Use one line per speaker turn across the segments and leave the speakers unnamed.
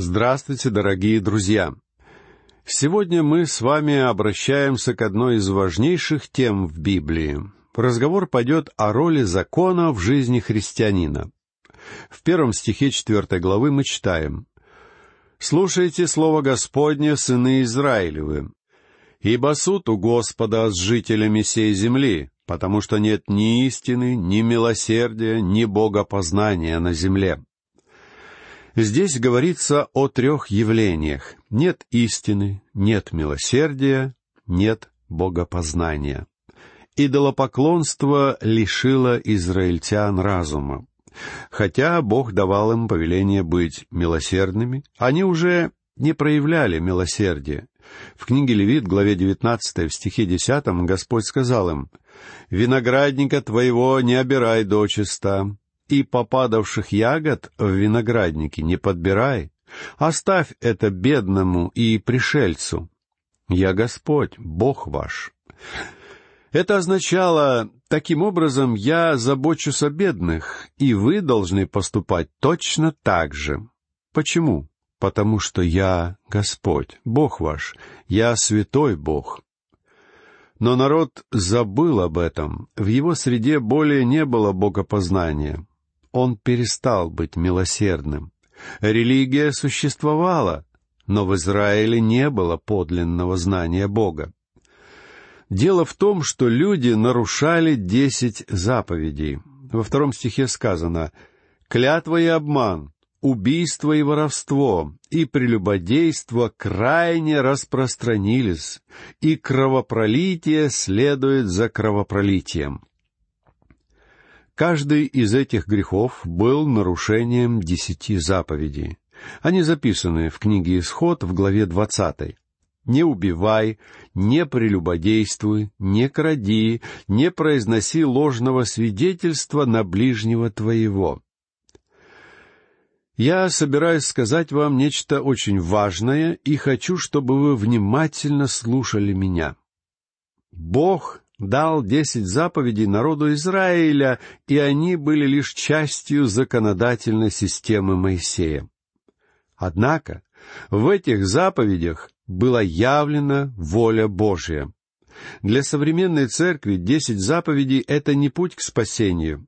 Здравствуйте, дорогие друзья! Сегодня мы с вами обращаемся к одной из важнейших тем в Библии. Разговор пойдет о роли закона в жизни христианина. В первом стихе четвертой главы мы читаем «Слушайте слово Господне, сыны Израилевы, ибо суд у Господа с жителями сей земли, потому что нет ни истины, ни милосердия, ни богопознания на земле». Здесь говорится о трех явлениях. Нет истины, нет милосердия, нет богопознания. Идолопоклонство лишило израильтян разума. Хотя Бог давал им повеление быть милосердными, они уже не проявляли милосердия. В книге Левит, главе 19, в стихе 10, Господь сказал им, «Виноградника твоего не обирай дочиста, и попадавших ягод в винограднике не подбирай. Оставь это бедному и пришельцу. Я Господь, Бог ваш. Это означало, таким образом, я забочусь о бедных, и вы должны поступать точно так же. Почему? Потому что я Господь, Бог ваш, я святой Бог. Но народ забыл об этом, в его среде более не было богопознания он перестал быть милосердным. Религия существовала, но в Израиле не было подлинного знания Бога. Дело в том, что люди нарушали десять заповедей. Во втором стихе сказано «Клятва и обман, убийство и воровство, и прелюбодейство крайне распространились, и кровопролитие следует за кровопролитием». Каждый из этих грехов был нарушением десяти заповедей. Они записаны в книге Исход в главе двадцатой. «Не убивай, не прелюбодействуй, не кради, не произноси ложного свидетельства на ближнего твоего». Я собираюсь сказать вам нечто очень важное и хочу, чтобы вы внимательно слушали меня. Бог дал десять заповедей народу Израиля, и они были лишь частью законодательной системы Моисея. Однако в этих заповедях была явлена воля Божья. Для современной церкви десять заповедей — это не путь к спасению,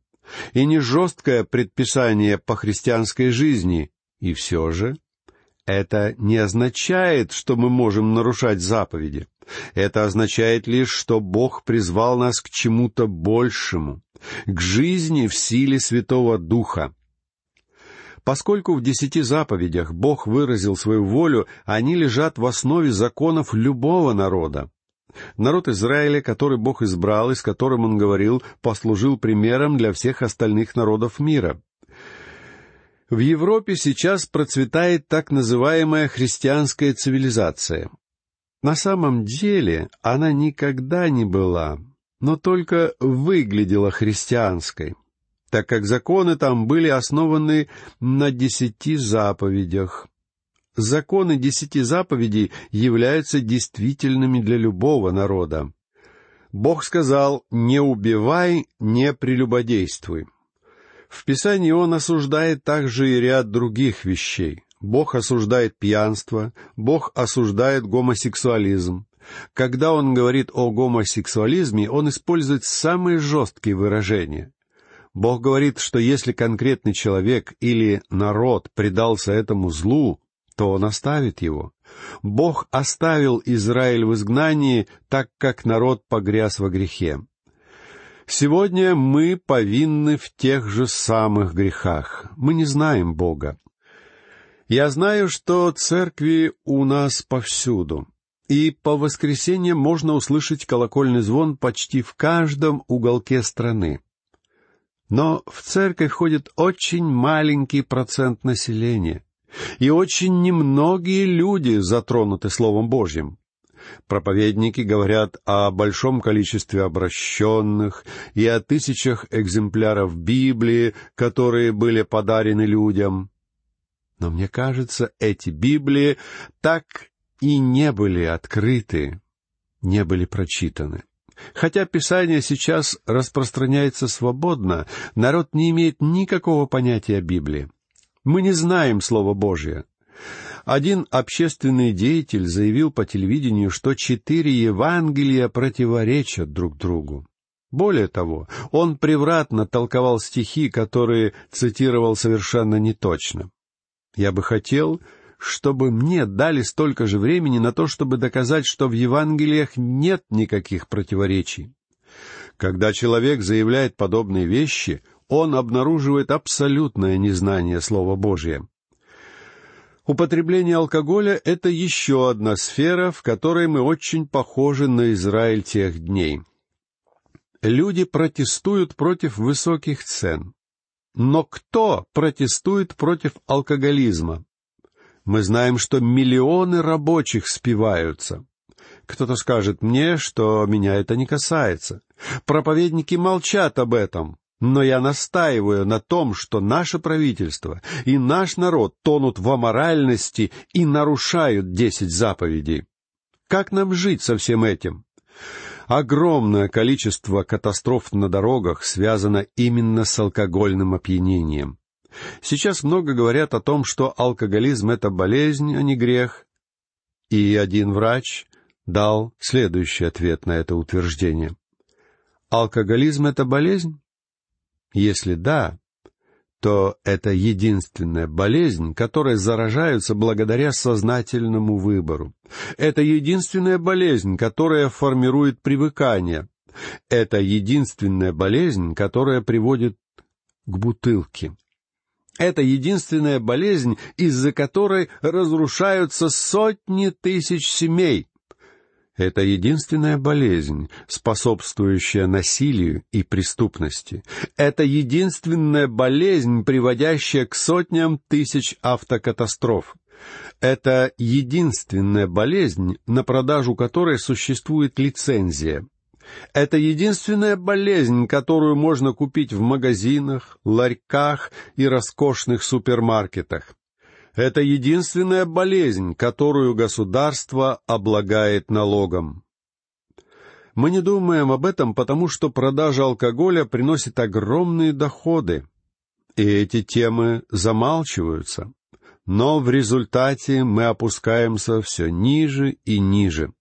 и не жесткое предписание по христианской жизни, и все же это не означает, что мы можем нарушать заповеди. Это означает лишь, что Бог призвал нас к чему-то большему, к жизни в силе Святого Духа. Поскольку в десяти заповедях Бог выразил свою волю, они лежат в основе законов любого народа. Народ Израиля, который Бог избрал и с которым Он говорил, послужил примером для всех остальных народов мира. В Европе сейчас процветает так называемая христианская цивилизация. На самом деле она никогда не была, но только выглядела христианской, так как законы там были основаны на десяти заповедях. Законы десяти заповедей являются действительными для любого народа. Бог сказал «не убивай, не прелюбодействуй». В Писании Он осуждает также и ряд других вещей. Бог осуждает пьянство, Бог осуждает гомосексуализм. Когда он говорит о гомосексуализме, он использует самые жесткие выражения. Бог говорит, что если конкретный человек или народ предался этому злу, то он оставит его. Бог оставил Израиль в изгнании, так как народ погряз во грехе. Сегодня мы повинны в тех же самых грехах. Мы не знаем Бога. Я знаю, что церкви у нас повсюду, и по воскресеньям можно услышать колокольный звон почти в каждом уголке страны. Но в церковь ходит очень маленький процент населения, и очень немногие люди затронуты Словом Божьим. Проповедники говорят о большом количестве обращенных и о тысячах экземпляров Библии, которые были подарены людям. Но мне кажется, эти Библии так и не были открыты, не были прочитаны. Хотя Писание сейчас распространяется свободно, народ не имеет никакого понятия о Библии. Мы не знаем Слово Божье. Один общественный деятель заявил по телевидению, что четыре Евангелия противоречат друг другу. Более того, он превратно толковал стихи, которые цитировал совершенно неточно. Я бы хотел, чтобы мне дали столько же времени на то, чтобы доказать, что в Евангелиях нет никаких противоречий. Когда человек заявляет подобные вещи, он обнаруживает абсолютное незнание Слова Божия. Употребление алкоголя — это еще одна сфера, в которой мы очень похожи на Израиль тех дней. Люди протестуют против высоких цен. Но кто протестует против алкоголизма? Мы знаем, что миллионы рабочих спиваются. Кто-то скажет мне, что меня это не касается. Проповедники молчат об этом. Но я настаиваю на том, что наше правительство и наш народ тонут в аморальности и нарушают десять заповедей. Как нам жить со всем этим? Огромное количество катастроф на дорогах связано именно с алкогольным опьянением. Сейчас много говорят о том, что алкоголизм — это болезнь, а не грех. И один врач дал следующий ответ на это утверждение. Алкоголизм — это болезнь? Если да, то это единственная болезнь, которой заражаются благодаря сознательному выбору. Это единственная болезнь, которая формирует привыкание. Это единственная болезнь, которая приводит к бутылке. Это единственная болезнь, из-за которой разрушаются сотни тысяч семей. Это единственная болезнь, способствующая насилию и преступности. Это единственная болезнь, приводящая к сотням тысяч автокатастроф. Это единственная болезнь, на продажу которой существует лицензия. Это единственная болезнь, которую можно купить в магазинах, ларьках и роскошных супермаркетах. Это единственная болезнь, которую государство облагает налогом. Мы не думаем об этом, потому что продажа алкоголя приносит огромные доходы, и эти темы замалчиваются. Но в результате мы опускаемся все ниже и ниже.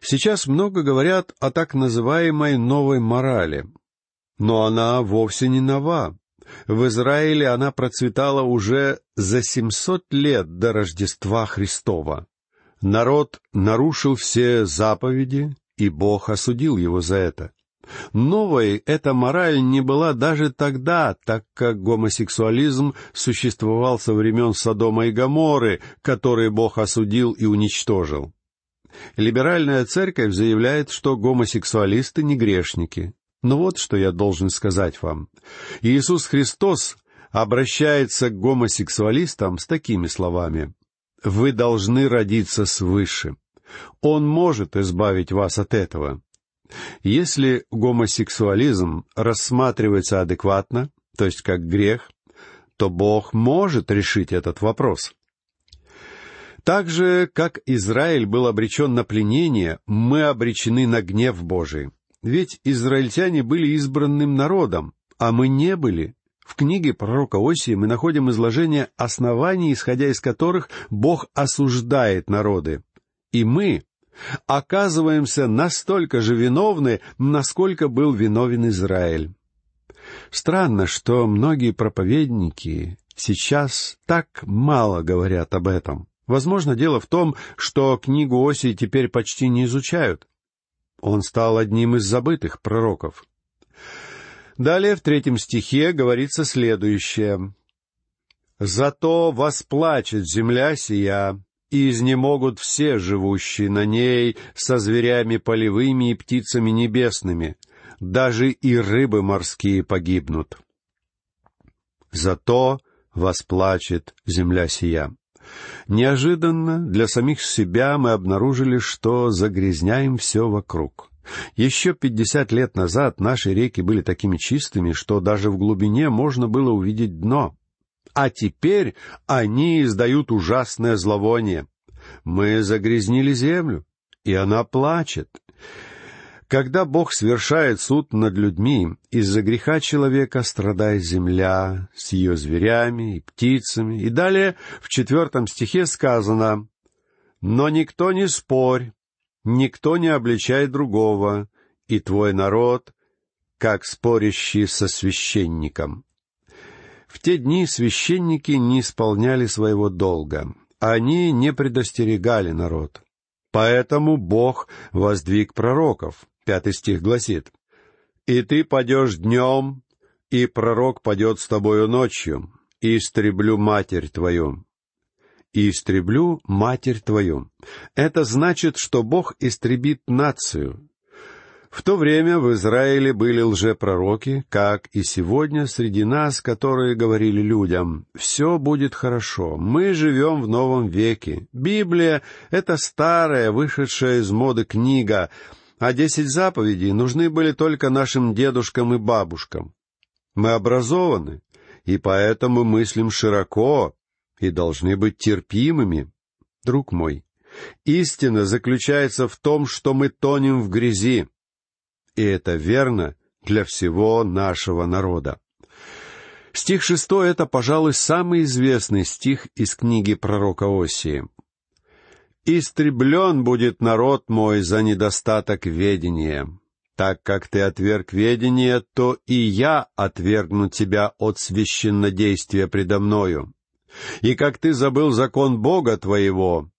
Сейчас много говорят о так называемой новой морали, но она вовсе не нова. В Израиле она процветала уже за семьсот лет до Рождества Христова. Народ нарушил все заповеди, и Бог осудил его за это. Новой эта мораль не была даже тогда, так как гомосексуализм существовал со времен Содома и Гоморры, которые Бог осудил и уничтожил. Либеральная церковь заявляет, что гомосексуалисты не грешники. Но вот что я должен сказать вам. Иисус Христос обращается к гомосексуалистам с такими словами. «Вы должны родиться свыше. Он может избавить вас от этого». Если гомосексуализм рассматривается адекватно, то есть как грех, то Бог может решить этот вопрос. Так же, как Израиль был обречен на пленение, мы обречены на гнев Божий. Ведь израильтяне были избранным народом, а мы не были. В книге пророка Осии мы находим изложение оснований, исходя из которых Бог осуждает народы. И мы оказываемся настолько же виновны, насколько был виновен Израиль. Странно, что многие проповедники сейчас так мало говорят об этом. Возможно, дело в том, что книгу Осии теперь почти не изучают. Он стал одним из забытых пророков. Далее в третьем стихе говорится следующее. «Зато восплачет земля сия, и изнемогут все живущие на ней со зверями полевыми и птицами небесными, даже и рыбы морские погибнут. Зато восплачет земля сия». Неожиданно для самих себя мы обнаружили, что загрязняем все вокруг. Еще пятьдесят лет назад наши реки были такими чистыми, что даже в глубине можно было увидеть дно. А теперь они издают ужасное зловоние. Мы загрязнили землю, и она плачет. Когда Бог совершает суд над людьми, из-за греха человека страдает земля с ее зверями и птицами. И далее в четвертом стихе сказано «Но никто не спорь, никто не обличает другого, и твой народ, как спорящий со священником». В те дни священники не исполняли своего долга. Они не предостерегали народ. Поэтому Бог воздвиг пророков. Пятый стих гласит, «И ты падешь днем, и пророк падет с тобою ночью, и истреблю матерь твою». «И истреблю матерь твою». Это значит, что Бог истребит нацию, в то время в Израиле были лжепророки, как и сегодня среди нас, которые говорили людям, «Все будет хорошо, мы живем в новом веке, Библия — это старая, вышедшая из моды книга, а десять заповедей нужны были только нашим дедушкам и бабушкам. Мы образованы, и поэтому мыслим широко и должны быть терпимыми. Друг мой, истина заключается в том, что мы тонем в грязи, и это верно для всего нашего народа. Стих шестой — это, пожалуй, самый известный стих из книги пророка Осии. «Истреблен будет народ мой за недостаток ведения. Так как ты отверг ведение, то и я отвергну тебя от священнодействия предо мною. И как ты забыл закон Бога твоего,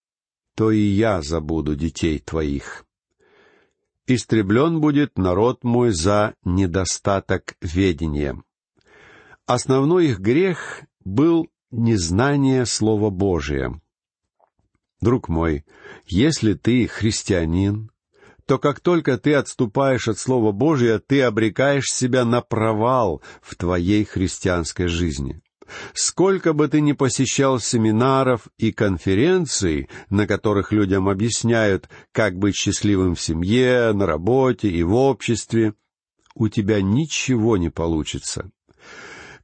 то и я забуду детей твоих» истреблен будет народ мой за недостаток ведения. Основной их грех был незнание Слова Божия. Друг мой, если ты христианин, то как только ты отступаешь от Слова Божия, ты обрекаешь себя на провал в твоей христианской жизни. Сколько бы ты ни посещал семинаров и конференций, на которых людям объясняют, как быть счастливым в семье, на работе и в обществе, у тебя ничего не получится.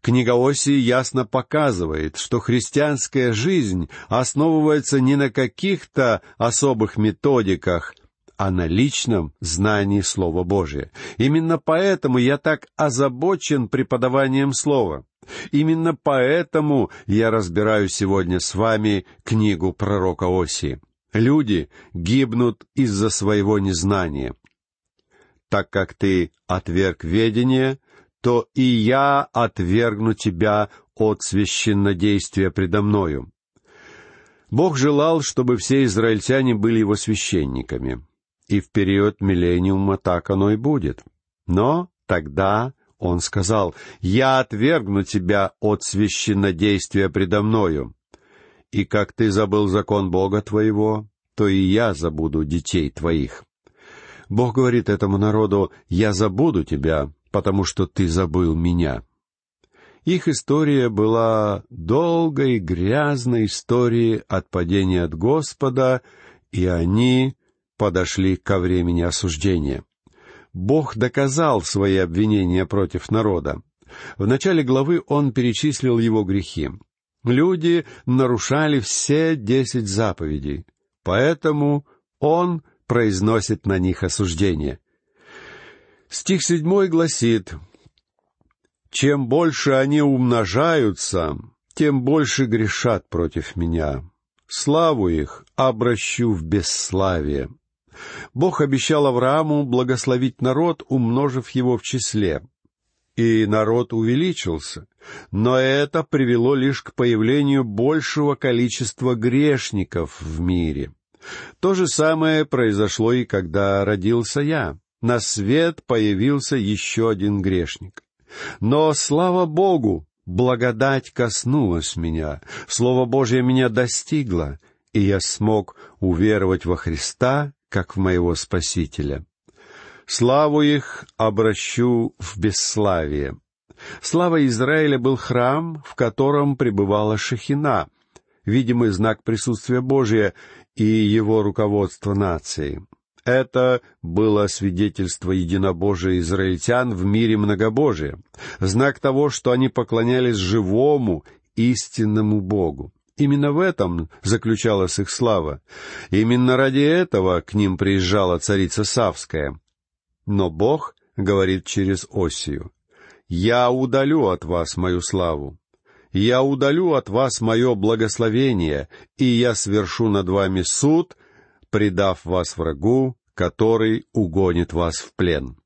Книга Осии ясно показывает, что христианская жизнь основывается не на каких-то особых методиках, а на личном знании Слова Божия. Именно поэтому я так озабочен преподаванием Слова. Именно поэтому я разбираю сегодня с вами книгу пророка Оси. Люди гибнут из-за своего незнания. Так как ты отверг ведение, то и я отвергну тебя от священнодействия предо мною. Бог желал, чтобы все израильтяне были его священниками и в период миллениума так оно и будет. Но тогда он сказал, «Я отвергну тебя от священнодействия предо мною, и как ты забыл закон Бога твоего, то и я забуду детей твоих». Бог говорит этому народу, «Я забуду тебя, потому что ты забыл меня». Их история была долгой, грязной историей от падения от Господа, и они подошли ко времени осуждения. Бог доказал свои обвинения против народа. В начале главы он перечислил его грехи. Люди нарушали все десять заповедей, поэтому он произносит на них осуждение. Стих седьмой гласит, «Чем больше они умножаются, тем больше грешат против меня. Славу их обращу в бесславие». Бог обещал Аврааму благословить народ, умножив его в числе. И народ увеличился, но это привело лишь к появлению большего количества грешников в мире. То же самое произошло и когда родился я. На свет появился еще один грешник. Но, слава Богу, благодать коснулась меня, Слово Божье меня достигло, и я смог уверовать во Христа как в моего Спасителя. Славу их обращу в бесславие. Слава Израиля был храм, в котором пребывала Шехина, видимый знак присутствия Божия и его руководства нацией. Это было свидетельство единобожия израильтян в мире многобожия, знак того, что они поклонялись живому, истинному Богу. Именно в этом заключалась их слава. Именно ради этого к ним приезжала царица Савская. Но Бог говорит через Осию, «Я удалю от вас мою славу, я удалю от вас мое благословение, и я свершу над вами суд, предав вас врагу, который угонит вас в плен».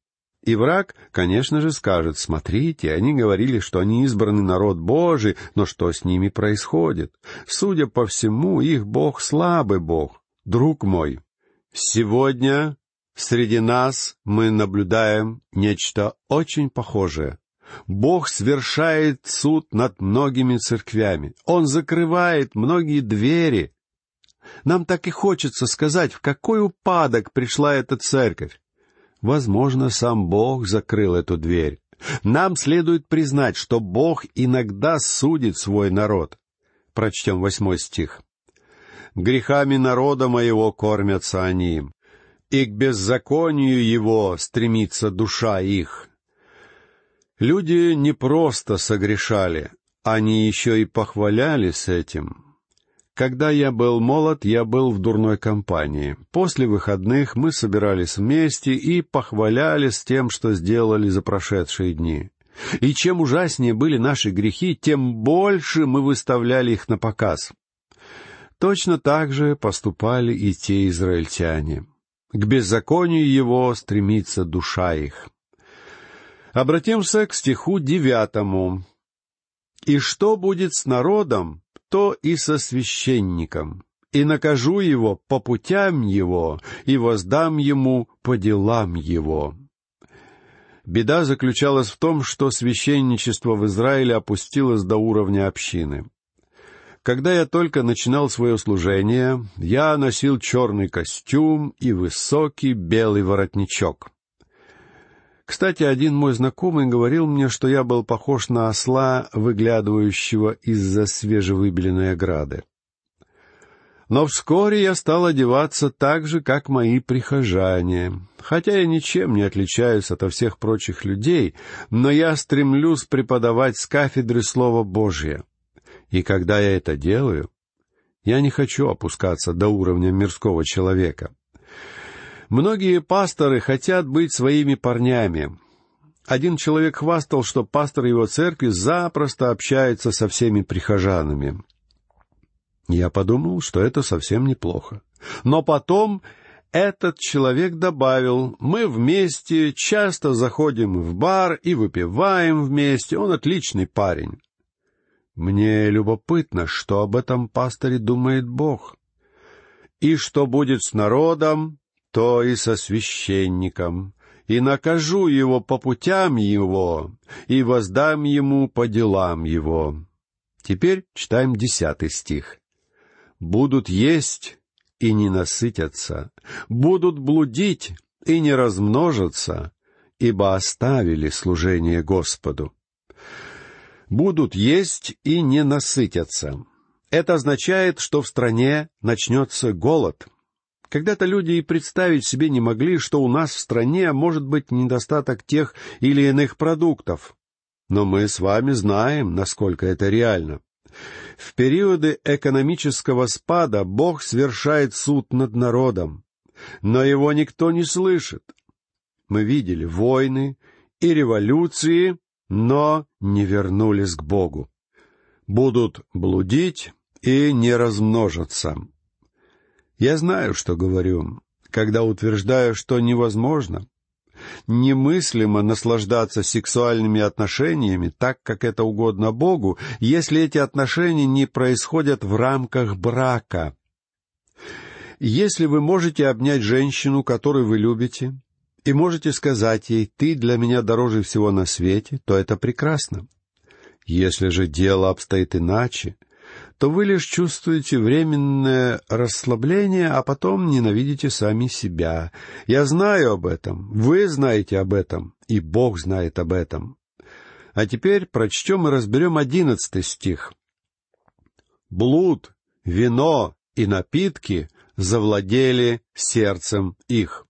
И враг, конечно же, скажет, смотрите, они говорили, что они избранный народ Божий, но что с ними происходит? Судя по всему, их Бог слабый Бог. Друг мой, сегодня среди нас мы наблюдаем нечто очень похожее. Бог свершает суд над многими церквями. Он закрывает многие двери. Нам так и хочется сказать, в какой упадок пришла эта церковь. Возможно, сам Бог закрыл эту дверь. Нам следует признать, что Бог иногда судит свой народ. Прочтем восьмой стих. «Грехами народа моего кормятся они, и к беззаконию его стремится душа их». Люди не просто согрешали, они еще и похвалялись этим — когда я был молод, я был в дурной компании. После выходных мы собирались вместе и похвалялись тем, что сделали за прошедшие дни. И чем ужаснее были наши грехи, тем больше мы выставляли их на показ. Точно так же поступали и те израильтяне. К беззаконию его стремится душа их. Обратимся к стиху девятому. «И что будет с народом, то и со священником, и накажу его по путям его, и воздам ему по делам его». Беда заключалась в том, что священничество в Израиле опустилось до уровня общины. Когда я только начинал свое служение, я носил черный костюм и высокий белый воротничок. Кстати, один мой знакомый говорил мне, что я был похож на осла, выглядывающего из-за свежевыбеленной ограды. Но вскоре я стал одеваться так же, как мои прихожане. Хотя я ничем не отличаюсь от всех прочих людей, но я стремлюсь преподавать с кафедры Слово Божье. И когда я это делаю, я не хочу опускаться до уровня мирского человека. Многие пасторы хотят быть своими парнями. Один человек хвастал, что пастор его церкви запросто общается со всеми прихожанами. Я подумал, что это совсем неплохо. Но потом этот человек добавил, мы вместе часто заходим в бар и выпиваем вместе, он отличный парень. Мне любопытно, что об этом пасторе думает Бог. И что будет с народом, то и со священником, и накажу его по путям его, и воздам ему по делам его». Теперь читаем десятый стих. «Будут есть и не насытятся, будут блудить и не размножатся, ибо оставили служение Господу». Будут есть и не насытятся. Это означает, что в стране начнется голод — когда-то люди и представить себе не могли, что у нас в стране может быть недостаток тех или иных продуктов. Но мы с вами знаем, насколько это реально. В периоды экономического спада Бог совершает суд над народом, но его никто не слышит. Мы видели войны и революции, но не вернулись к Богу. Будут блудить и не размножатся. Я знаю, что говорю, когда утверждаю, что невозможно, немыслимо наслаждаться сексуальными отношениями так, как это угодно Богу, если эти отношения не происходят в рамках брака. Если вы можете обнять женщину, которую вы любите, и можете сказать ей «ты для меня дороже всего на свете», то это прекрасно. Если же дело обстоит иначе, то вы лишь чувствуете временное расслабление, а потом ненавидите сами себя. Я знаю об этом, вы знаете об этом, и Бог знает об этом. А теперь прочтем и разберем одиннадцатый стих. «Блуд, вино и напитки завладели сердцем их».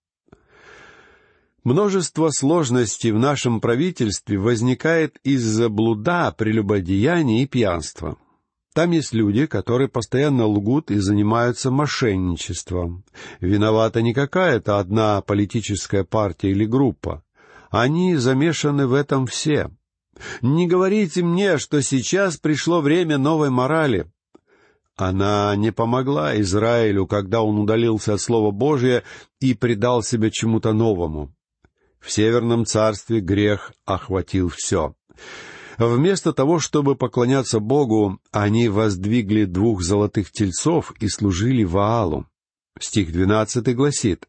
Множество сложностей в нашем правительстве возникает из-за блуда, прелюбодеяния и пьянства. Там есть люди, которые постоянно лгут и занимаются мошенничеством. Виновата не какая-то одна политическая партия или группа. Они замешаны в этом все. Не говорите мне, что сейчас пришло время новой морали. Она не помогла Израилю, когда он удалился от Слова Божия и предал себя чему-то новому. В Северном царстве грех охватил все. Вместо того, чтобы поклоняться Богу, они воздвигли двух золотых тельцов и служили Ваалу. Стих двенадцатый гласит,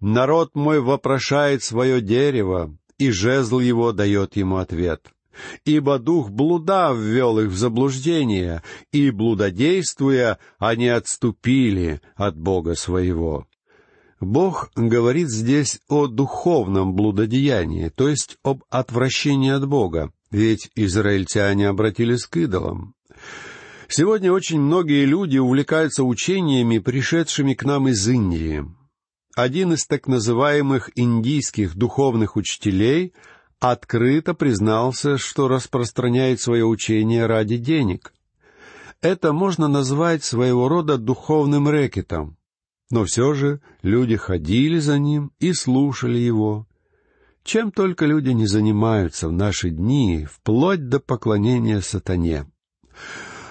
«Народ мой вопрошает свое дерево, и жезл его дает ему ответ. Ибо дух блуда ввел их в заблуждение, и, блудодействуя, они отступили от Бога своего». Бог говорит здесь о духовном блудодеянии, то есть об отвращении от Бога, ведь израильтяне обратились к идолам. Сегодня очень многие люди увлекаются учениями, пришедшими к нам из Индии. Один из так называемых индийских духовных учителей открыто признался, что распространяет свое учение ради денег. Это можно назвать своего рода духовным рэкетом. Но все же люди ходили за ним и слушали его, чем только люди не занимаются в наши дни, вплоть до поклонения сатане.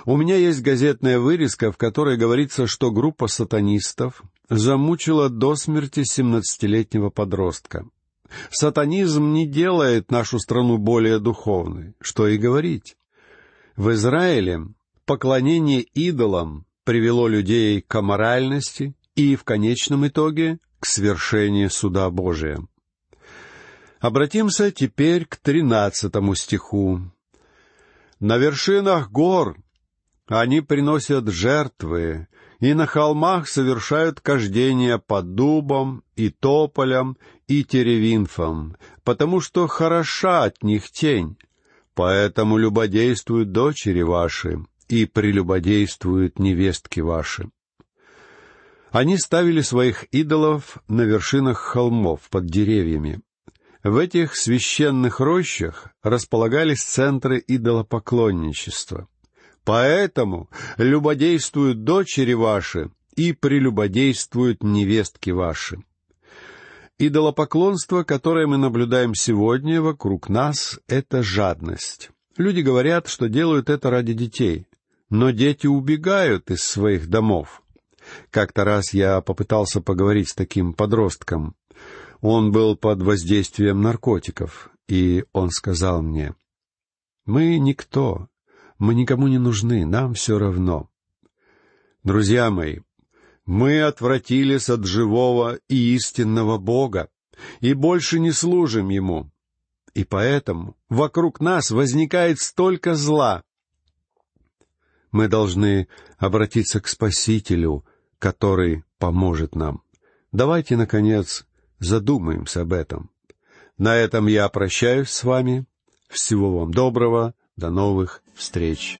У меня есть газетная вырезка, в которой говорится, что группа сатанистов замучила до смерти семнадцатилетнего подростка. Сатанизм не делает нашу страну более духовной, что и говорить. В Израиле поклонение идолам привело людей к аморальности и, в конечном итоге, к свершению суда Божия. Обратимся теперь к тринадцатому стиху. «На вершинах гор они приносят жертвы, и на холмах совершают кождение под дубом и тополем и теревинфом, потому что хороша от них тень. Поэтому любодействуют дочери ваши, и прелюбодействуют невестки ваши. Они ставили своих идолов на вершинах холмов под деревьями. В этих священных рощах располагались центры идолопоклонничества. Поэтому любодействуют дочери ваши и прелюбодействуют невестки ваши. Идолопоклонство, которое мы наблюдаем сегодня вокруг нас, — это жадность. Люди говорят, что делают это ради детей, но дети убегают из своих домов. Как-то раз я попытался поговорить с таким подростком. Он был под воздействием наркотиков, и он сказал мне, «Мы никто, мы никому не нужны, нам все равно». Друзья мои, мы отвратились от живого и истинного Бога и больше не служим Ему. И поэтому вокруг нас возникает столько зла. Мы должны обратиться к Спасителю, который поможет нам. Давайте, наконец, задумаемся об этом. На этом я прощаюсь с вами. Всего вам доброго. До новых встреч.